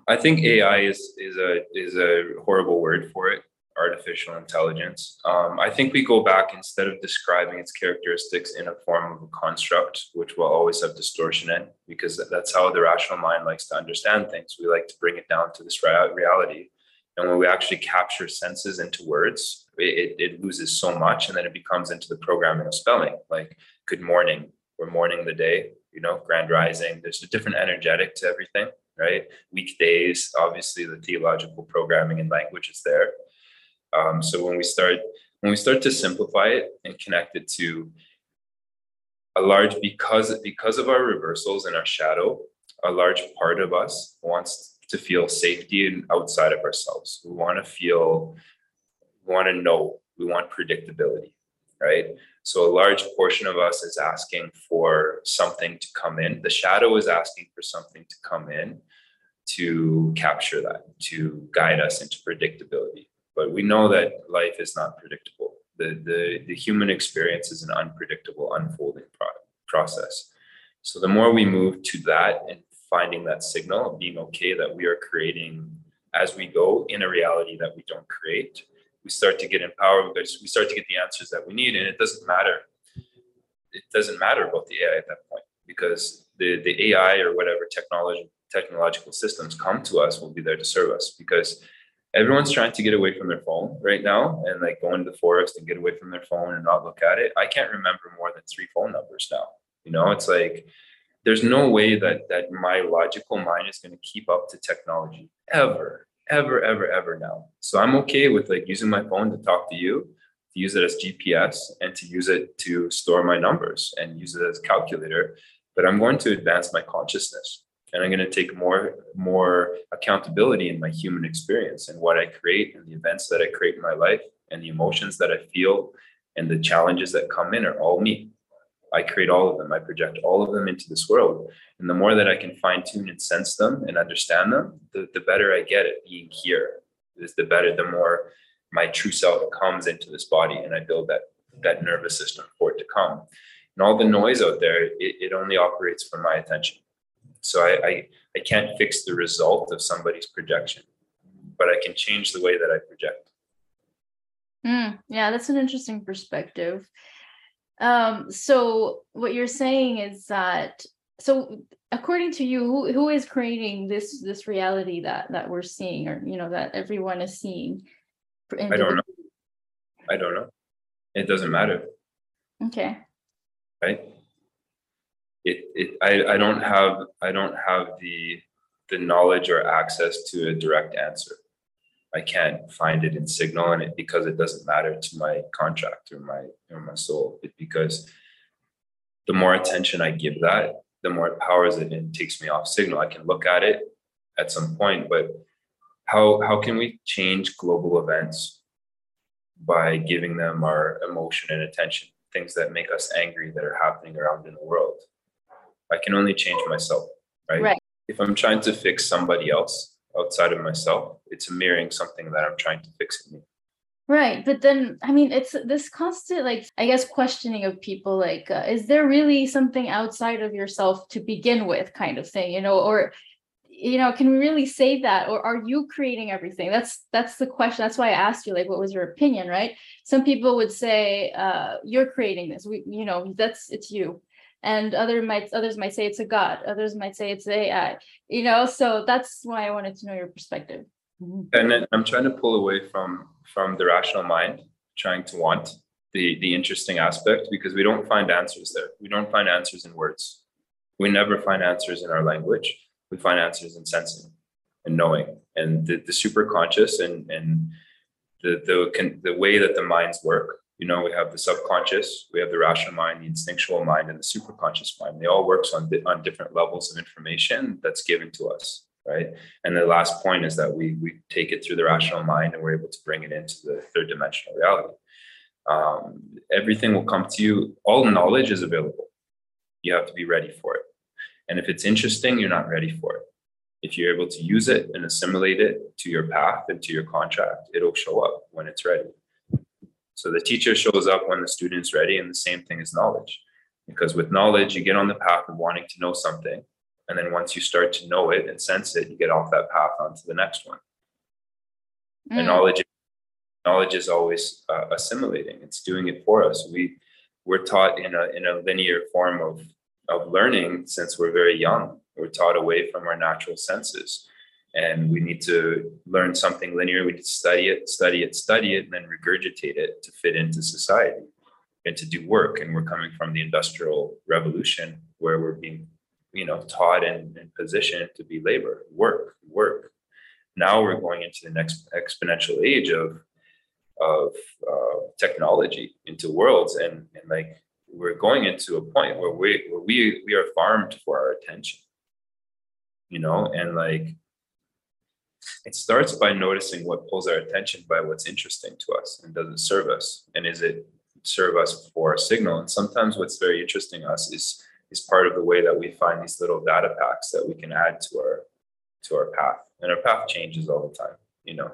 i think ai is is a is a horrible word for it artificial intelligence. Um, i think we go back instead of describing its characteristics in a form of a construct which will always have distortion in because that's how the rational mind likes to understand things. We like to bring it down to this reality. And when we actually capture senses into words it, it loses so much and then it becomes into the programming of spelling like good morning we're mourning the day you know grand rising. There's a different energetic to everything right? Weekdays obviously the theological programming and language is there um, so when we start when we start to simplify it and connect it to a large because because of our reversals and our shadow a large part of us wants to feel safety and outside of ourselves. We want to feel we want to know. We want predictability right? So a large portion of us is asking for something to come in. The shadow is asking for something to come in to capture that to guide us into predictability but we know that life is not predictable. The the, the human experience is an unpredictable unfolding pro- process. So the more we move to that and finding that signal being okay that we are creating as we go in a reality that we don't create we start to get empowered because we start to get the answers that we need and it doesn't matter. It doesn't matter about the ai at that point because the, the ai or whatever technology technological systems come to us will be there to serve us because everyone's trying to get away from their phone right now and like go into the forest and get away from their phone and not look at it i can't remember more than three phone numbers now you know it's like there's no way that that my logical mind is going to keep up to technology ever ever, ever, ever now. So I'm okay with like using my phone to talk to you, to use it as GPS and to use it to store my numbers and use it as calculator. But I'm going to advance my consciousness and I'm going to take more more accountability in my human experience and what I create and the events that I create in my life and the emotions that I feel and the challenges that come in are all me. I create all of them. I project all of them into this world. And the more that I can fine tune and sense them and understand them, the, the better I get at being here. Is the better, the more my true self comes into this body and I build that that nervous system for it to come. And all the noise out there, it, it only operates for my attention. So I, I I can't fix the result of somebody's projection, but I can change the way that I project. Mm, yeah, that's an interesting perspective. Um, so what you're saying is that so according to you, who, who is creating this this reality that that we're seeing or you know that everyone is seeing? I don't know. I don't know. It doesn't matter. Okay. Right. It it I, I don't have I don't have the the knowledge or access to a direct answer. I can't find it in Signal, and it because it doesn't matter to my contract or my or my soul. It, because the more attention I give that, the more it powers it and takes me off Signal. I can look at it at some point, but how how can we change global events by giving them our emotion and attention? Things that make us angry that are happening around in the world. I can only change myself, right? right. If I'm trying to fix somebody else, outside of myself. It's mirroring something that I'm trying to fix in me. Right. But then, I mean, it's this constant, like, I guess, questioning of people like, uh, is there really something outside of yourself to begin with, kind of thing, you know, or, you know, can we really say that? Or are you creating everything? That's that's the question. That's why I asked you, like, what was your opinion, right? Some people would say, uh, you're creating this. We, you know, that's it's you and other might others might say it's a god others might say it's ai you know so that's why i wanted to know your perspective. Mm-hmm. and then i'm trying to pull away from from the rational mind trying to want the the interesting aspect because we don't find answers there. We don't find answers in words. We never find answers in our language. We find answers in sensing and knowing and the, the super conscious and and the the can the way that the minds work you know, we have the subconscious, we have the rational mind, the instinctual mind, and the superconscious mind. They all work on, on different levels of information that's given to us, right? And the last point is that we we take it through the rational mind and we're able to bring it into the third dimensional reality. Um, everything will come to you. All knowledge is available. You have to be ready for it. And if it's interesting, you're not ready for it. If you're able to use it and assimilate it to your path and to your contract, it'll show up when it's ready. So the teacher shows up when the student's ready, and the same thing is knowledge. Because with knowledge, you get on the path of wanting to know something. And then once you start to know it and sense it, you get off that path onto the next one. Mm. And knowledge, knowledge is always uh, assimilating. It's doing it for us. We we're taught in a in a linear form of of learning since we're very young. We're taught away from our natural senses. And we need to learn something linear. We need to study it, study it, study it, and then regurgitate it to fit into society and to do work. And we're coming from the industrial revolution where we're being, you know, taught and, and positioned to be labor, work, work. Now we're going into the next exponential age of of uh, technology into worlds and, and like we're going into a point where we where we we are farmed for our attention you know and like it starts by noticing what pulls our attention by what's interesting to us and does it serve us and is it serve us for a signal and sometimes what's very interesting to us is is part of the way that we find these little data packs that we can add to our to our path and our path changes all the time you know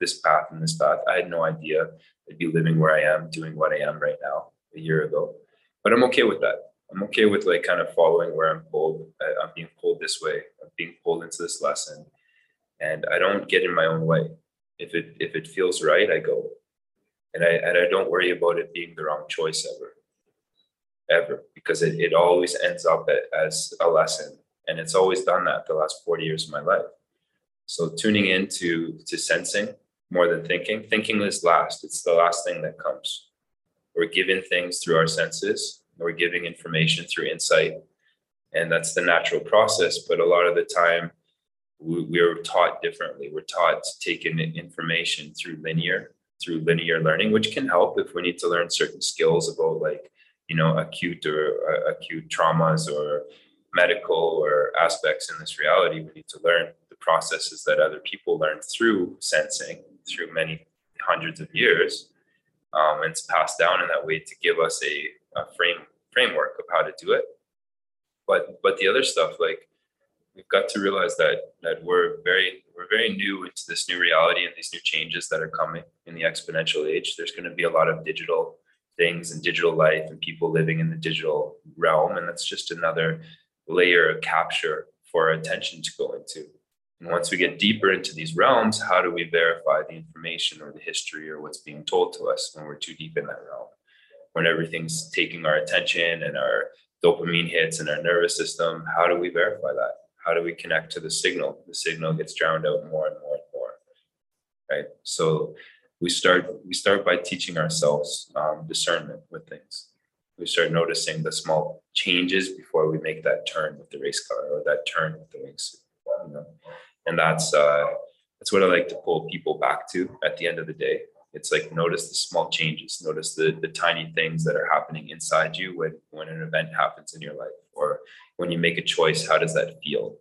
this path and this path i had no idea i'd be living where i am doing what i am right now a year ago but I'm okay with that. I'm okay with like kind of following where I'm pulled. I, I'm being pulled this way. I'm being pulled into this lesson, and I don't get in my own way. If it if it feels right, I go, and I and I don't worry about it being the wrong choice ever, ever, because it, it always ends up as a lesson, and it's always done that the last 40 years of my life. So tuning into to sensing more than thinking. Thinking is last. It's the last thing that comes we're given things through our senses, we're giving information through insight. And that's the natural process. But a lot of the time, we, we're taught differently. We're taught to take in information through linear, through linear learning, which can help if we need to learn certain skills about like, you know, acute or uh, acute traumas or medical or aspects in this reality. We need to learn the processes that other people learn through sensing through many hundreds of years um, and it's passed down in that way to give us a, a frame framework of how to do it. But but the other stuff like we've got to realize that that we're very we're very new into this new reality and these new changes that are coming in the exponential age. There's going to be a lot of digital things and digital life and people living in the digital realm, and that's just another layer of capture for our attention to go into. And once we get deeper into these realms, how do we verify the information or the history or what's being told to us when we're too deep in that realm? When everything's taking our attention and our dopamine hits and our nervous system, how do we verify that? How do we connect to the signal? The signal gets drowned out more and more and more. Right. So we start we start by teaching ourselves um, discernment with things. We start noticing the small changes before we make that turn with the race car or that turn with the wingsuit. You know? and that's uh, that's what I like to pull people back to at the end of the day. It's like notice the small changes, notice the the tiny things that are happening inside you when when an event happens in your life, or when you make a choice. How does that feel?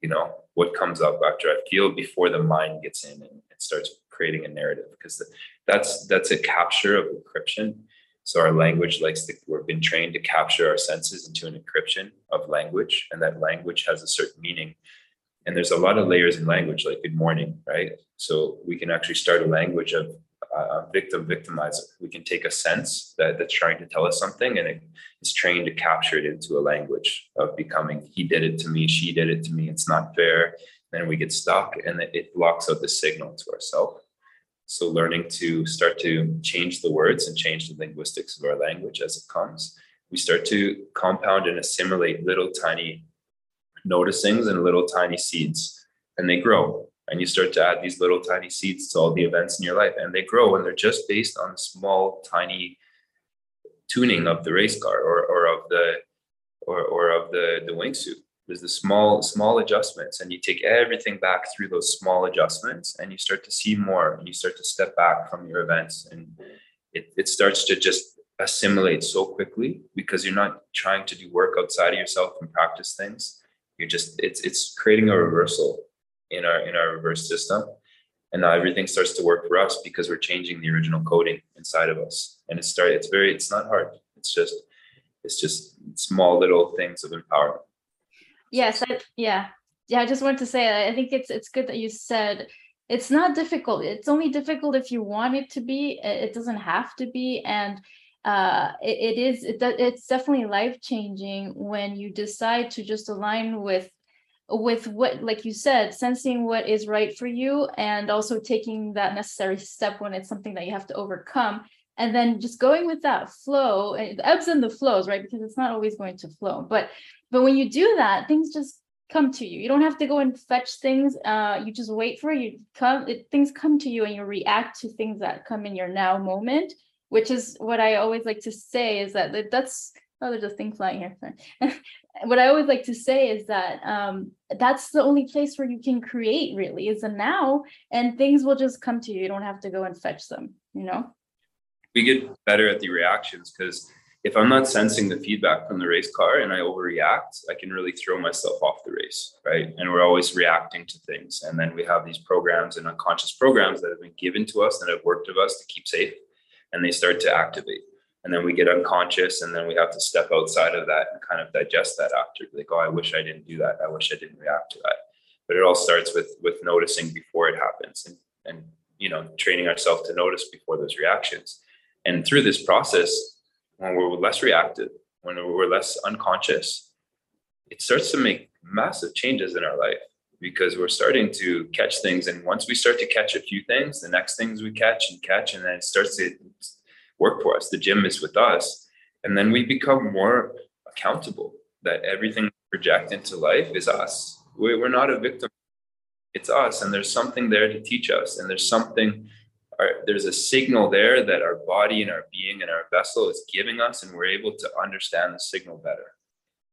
You know, what comes up after I feel before the mind gets in and it starts creating a narrative because that's that's a capture of encryption. So our language likes to, we've been trained to capture our senses into an encryption of language, and that language has a certain meaning and there's a lot of layers in language like good morning right so we can actually start a language of uh, victim victimizer. We can take a sense that that's trying to tell us something and it, it's trained to capture it into a language of becoming he did it to me she did it to me it's not fair. Then we get stuck and it blocks out the signal to ourselves so learning to start to change the words and change the linguistics of our language as it comes we start to compound and assimilate little tiny noticings and little tiny seeds and they grow and you start to add these little tiny seeds to all the events in your life and they grow and they're just based on small tiny tuning of the race car or, or of the or, or of the the wingsuit. There's the small small adjustments and you take everything back through those small adjustments and you start to see more and you start to step back from your events and it, it starts to just assimilate so quickly because you're not trying to do work outside of yourself and practice things. You're just it's it's creating a reversal in our in our reverse system. And now everything starts to work for us because we're changing the original coding inside of us. And it start it's very it's not hard. It's just it's just small little things of empowerment. Yes I, yeah. Yeah i just wanted to say i think it's it's good that you said it's not difficult. It's only difficult if you want it to be. It doesn't have to be. And uh, it, it is it, it's definitely life changing when you decide to just align with with what like you said sensing what is right for you and also taking that necessary step when it's something that you have to overcome. And then just going with that flow the ebbs and the flows right? Because it's not always going to flow. But but when you do that things just come to you. You don't have to go and fetch things uh you just wait for it you come it, things come to you and you react to things that come in your now moment which is what i always like to say is that that's oh there's a thing flying here what i always like to say is that um that's the only place where you can create really is the now and things will just come to you you don't have to go and fetch them you know we get better at the reactions because if I'm not sensing the feedback from the race car and I overreact, I can really throw myself off the race, right? And we're always reacting to things. And then we have these programs and unconscious programs that have been given to us that have worked with us to keep safe, and they start to activate. And then we get unconscious, and then we have to step outside of that and kind of digest that after. Like, oh, I wish I didn't do that. I wish I didn't react to that. But it all starts with with noticing before it happens, and and you know, training ourselves to notice before those reactions and through this process, when we're less reactive, when we're less unconscious, it starts to make massive changes in our life because we're starting to catch things. And once we start to catch a few things, the next things we catch and catch, and then it starts to work for us. The gym is with us. And then we become more accountable that everything we project into life is us. We're not a victim. It's us. And there's something there to teach us. And there's something there's a signal there that our body and our being and our vessel is giving us and we're able to understand the signal better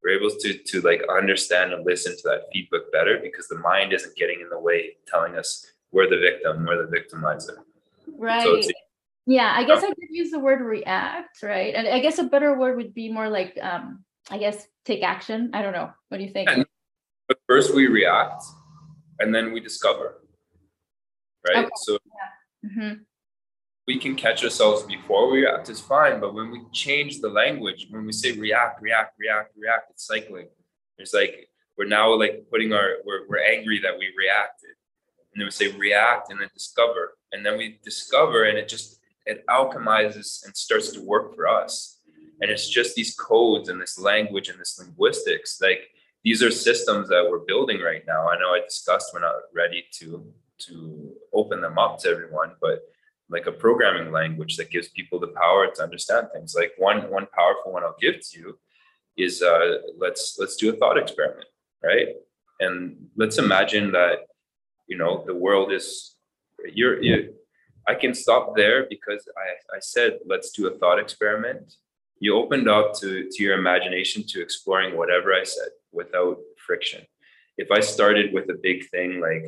we're able to to like understand and listen to that feedback better because the mind isn't getting in the way telling us we're the victim we're the victimizer right so yeah i guess i could use the word react right and i guess a better word would be more like um i guess take action i don't know what do you think but first we react and then we discover right okay. so yeah Mm-hmm. We can catch ourselves before we react, it's fine. But when we change the language, when we say react, react, react, react, it's cycling. It's like we're now like putting our, we're, we're angry that we reacted. And then we say react and then discover. And then we discover and it just, it alchemizes and starts to work for us. And it's just these codes and this language and this linguistics. Like these are systems that we're building right now. I know I discussed we're not ready to to open them up to everyone, but like a programming language that gives people the power to understand things. Like one one powerful one I'll give to you is uh, let's let's do a thought experiment, right? And let's imagine that you know the world is you're you, I can stop there because I, I said let's do a thought experiment. You opened up to to your imagination to exploring whatever I said without friction. If I started with a big thing like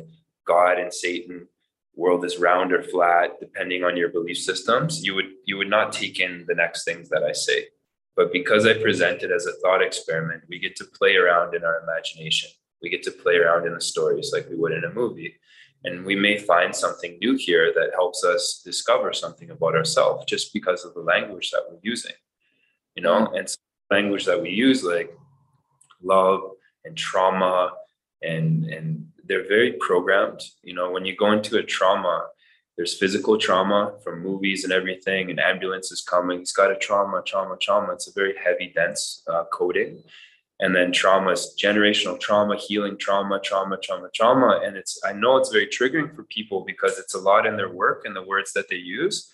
God and Satan, world is round or flat, depending on your belief systems, you would you would not take in the next things that I say. But because I present it as a thought experiment, we get to play around in our imagination. We get to play around in the stories like we would in a movie. And we may find something new here that helps us discover something about ourselves just because of the language that we're using. You know, and language that we use like love and trauma and and they're very programmed. You know, when you go into a trauma, there's physical trauma from movies and everything, and ambulance is coming. It's got a trauma, trauma, trauma. It's a very heavy, dense uh, coding. And then trauma is generational trauma, healing trauma, trauma, trauma, trauma. And it's, I know it's very triggering for people because it's a lot in their work and the words that they use.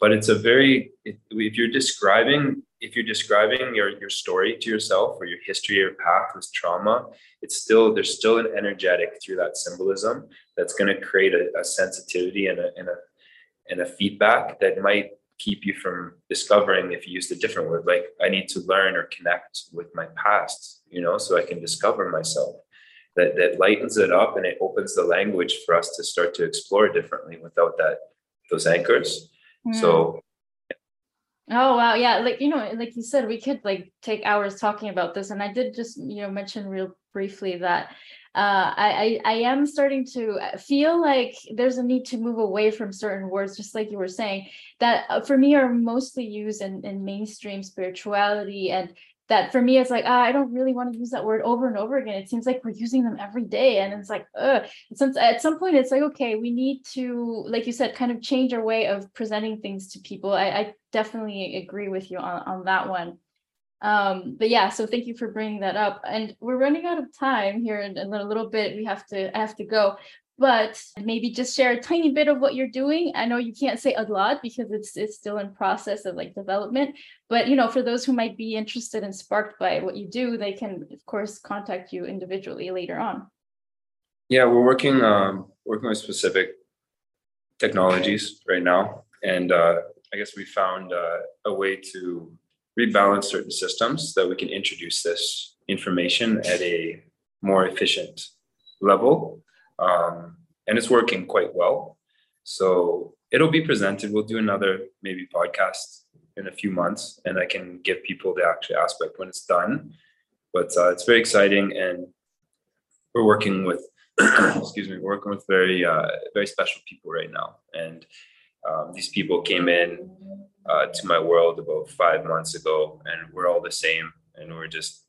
But it's a very, if you're describing if you're describing your, your story to yourself or your history or path with trauma, it's still there's still an energetic through that symbolism that's going to create a, a, sensitivity and a, and a and a feedback that might keep you from discovering if you used a different word like i need to learn or connect with my past you know so i can discover myself that that lightens it up and it opens the language for us to start to explore differently without that those anchors mm. so Oh wow, yeah, like you know, like you said, we could like take hours talking about this, and I did just you know mention real briefly that uh, I, I am starting to feel like there's a need to move away from certain words, just like you were saying, that uh, for me are mostly used in, in mainstream spirituality and that for me it's like ah, I don't really want to use that word over and over again. It seems like we're using them every day, and it's like ugh. Since at some point it's like okay, we need to, like you said, kind of change our way of presenting things to people. I, I definitely agree with you on, on that one. Um, but yeah, so thank you for bringing that up. And we're running out of time here in, in a little bit. We have to I have to go but maybe just share a tiny bit of what you're doing. I know you can't say a lot because it's it's still in process of like development, but you know, for those who might be interested and sparked by what you do, they can of course contact you individually later on. Yeah, we're working um, working with specific technologies right now, and uh, I guess we found uh, a way to rebalance certain systems that we can introduce this information at a more efficient level um, and it's working quite well. So it'll be presented. We'll do another maybe podcast in a few months, and I can give people the actual aspect when it's done. But uh, it's very exciting, and we're working with excuse me, working with very uh, very special people right now, and um, these people came in uh, to my world about five months ago, and we're all the same, and we're just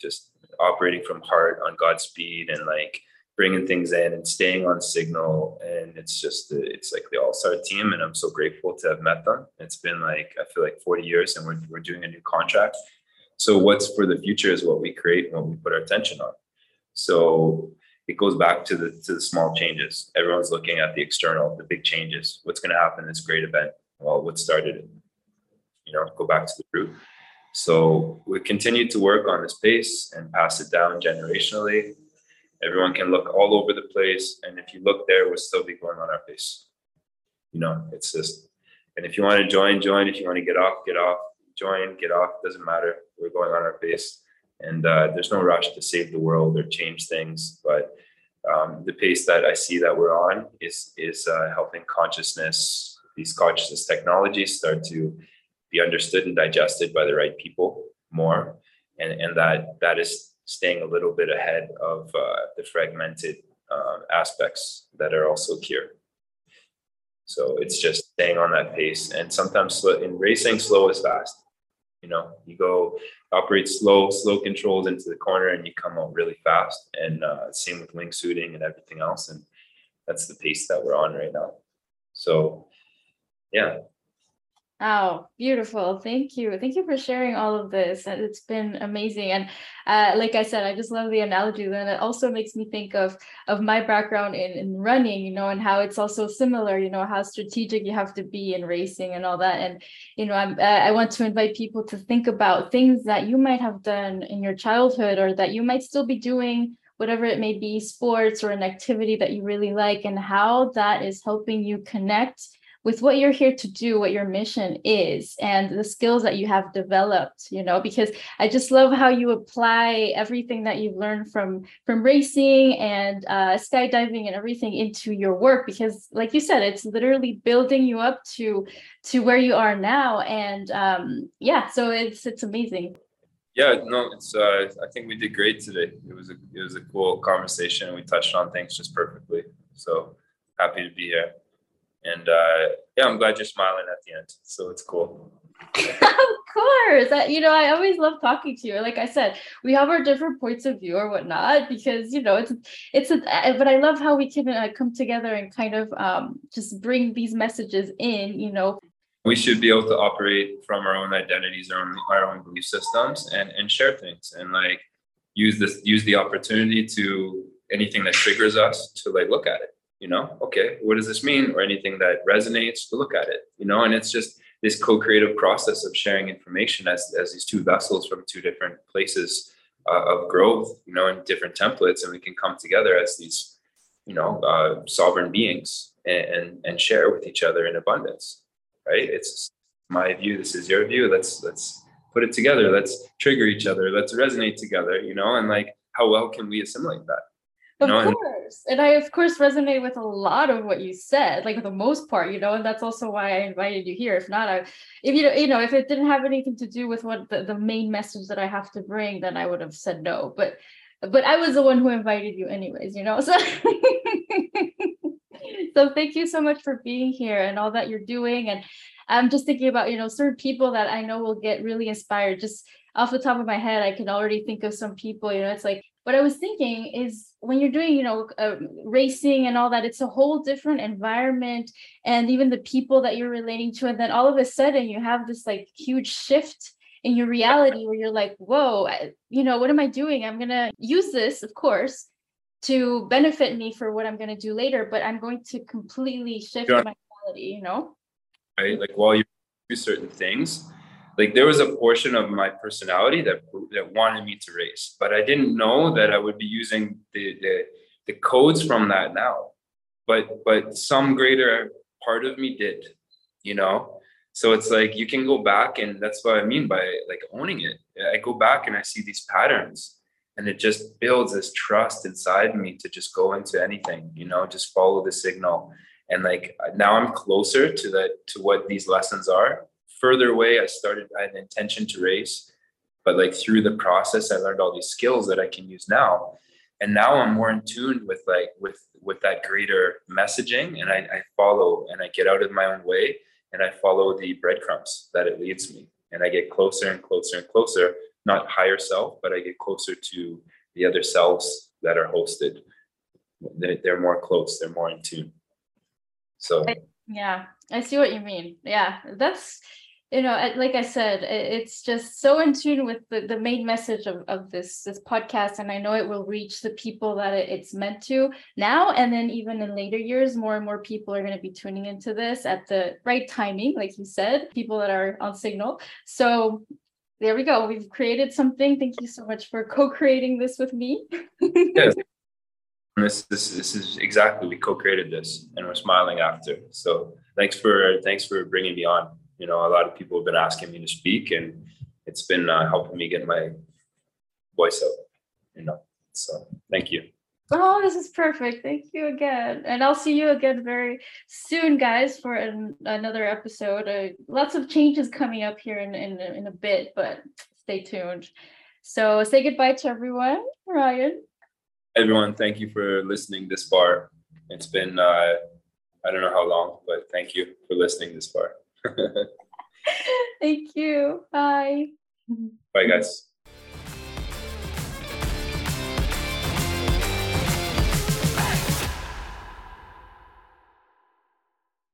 just operating from heart on Godspeed and like bringing things in and staying on signal. And it's just it's like the all-star team and i'm so grateful to have met them. It's been like i feel like 40 years and we're, we're doing a new contract. So what's for the future is what we create and what we put our attention on. So it goes back to the to the small changes everyone's looking at the external the big changes what's going to happen in this great event well what started it you know go back to the root so we continue to work on this pace and pass it down generationally Everyone can look all over the place. And if you look there, we'll still be going on our pace. You know, it's just, and if you want to join, join. If you want to get off, get off. Join, get off. Doesn't matter. We're going on our pace. And uh, there's no rush to save the world or change things. But um, the pace that I see that we're on is is uh, helping consciousness, these consciousness technologies start to be understood and digested by the right people more, and and that that is staying a little bit ahead of uh, the fragmented uh, aspects that are also here. So it's just staying on that pace. And sometimes in racing, slow is fast. You know, you go operate slow, slow controls into the corner, and you come out really fast. And uh, same with wingsuiting and everything else. And that's the pace that we're on right now. So, yeah, Oh, beautiful. Thank you. Thank you for sharing all of this. It's been amazing. And uh, like I said, I just love the analogy. And it also makes me think of, of my background in, in running, you know, and how it's also similar, you know, how strategic you have to be in racing and all that. And, you know, I'm, uh, I want to invite people to think about things that you might have done in your childhood or that you might still be doing whatever it may be, sports or an activity that you really like, and how that is helping you connect with what you're here to do, what your mission is, and the skills that you have developed, you know, because I just love how you apply everything that you've learned from from racing and uh, skydiving and everything into your work. Because, like you said, it's literally building you up to to where you are now. And um, yeah, so it's it's amazing. Yeah, no, it's. Uh, I think we did great today. It was a it was a cool conversation. We touched on things just perfectly. So happy to be here. And uh, yeah, I'm glad you're smiling at the end. So it's cool. of course. I, you know, I always love talking to you. Like I said, we have our different points of view or whatnot because, you know, it's, it's, a, but I love how we can uh, come together and kind of um, just bring these messages in, you know. We should be able to operate from our own identities, our own, our own belief systems and, and share things and like use this, use the opportunity to anything that triggers us to like look at it you know okay what does this mean? Or anything that resonates to look at it you know? And it's just this co-creative process of sharing information as, as these two vessels from two different places uh, of growth you know in different templates and we can come together as these you know uh, sovereign beings and, and and share with each other in abundance right? It's my view this is your view let's let's put it together let's trigger each other let's resonate together you know? And like how well can we assimilate that of no, course. And I, of course, resonate with a lot of what you said, like the most part, you know, and that's also why I invited you here. If not, I, if you, you know, if it didn't have anything to do with what the, the main message that I have to bring, then I would have said no. But, but I was the one who invited you anyways, you know, so. so thank you so much for being here and all that you're doing. And I'm just thinking about, you know, certain people that I know will get really inspired just off the top of my head, I can already think of some people, you know, it's like what I was thinking is when you're doing, you know, uh, racing and all that, it's a whole different environment and even the people that you're relating to. And then all of a sudden you have this like huge shift in your reality where you're like, whoa, I, you know, what am I doing? I'm going to use this, of course, to benefit me for what I'm going to do later, but I'm going to completely shift my reality, you know? Right. Like while you do certain things, like there was a portion of my personality that that wanted me to race but i didn't know that i would be using the the, the codes from that now. But but some greater part of me did you know? So it's like you can go back and that's what i mean by like owning it. I go back and i see these patterns and it just builds this trust inside me to just go into anything you know just follow the signal. And like now i'm closer to that to what these lessons are further away, I started, I had an intention to race, but like through the process, I learned all these skills that I can use now. And now I'm more in tune with like, with, with that greater messaging and I, I follow and I get out of my own way and I follow the breadcrumbs that it leads me. And I get closer and closer and closer, not higher self, but I get closer to the other selves that are hosted. They're, they're more close, they're more in tune. So, yeah, I see what you mean. Yeah, that's you know like i said it's just so in tune with the, the main message of, of this this podcast and i know it will reach the people that it's meant to now and then even in later years more and more people are going to be tuning into this at the right timing like you said people that are on signal. So there we go. We've created something. Thank you so much for co-creating this with me. Yes. This, this this is exactly we co-created this and we're smiling after. So thanks for thanks for bringing me on you know, a lot of people have been asking me to speak, and it's been uh, helping me get my voice out. You know, so thank you. Oh, this is perfect. Thank you again. And I'll see you again very soon, guys, for an, another episode. Uh, lots of changes coming up here in, in, in a bit, but stay tuned. So say goodbye to everyone. Ryan. Everyone, thank you for listening this far. It's been, uh, I don't know how long, but thank you for listening this far. Thank you. Bye. Bye, guys.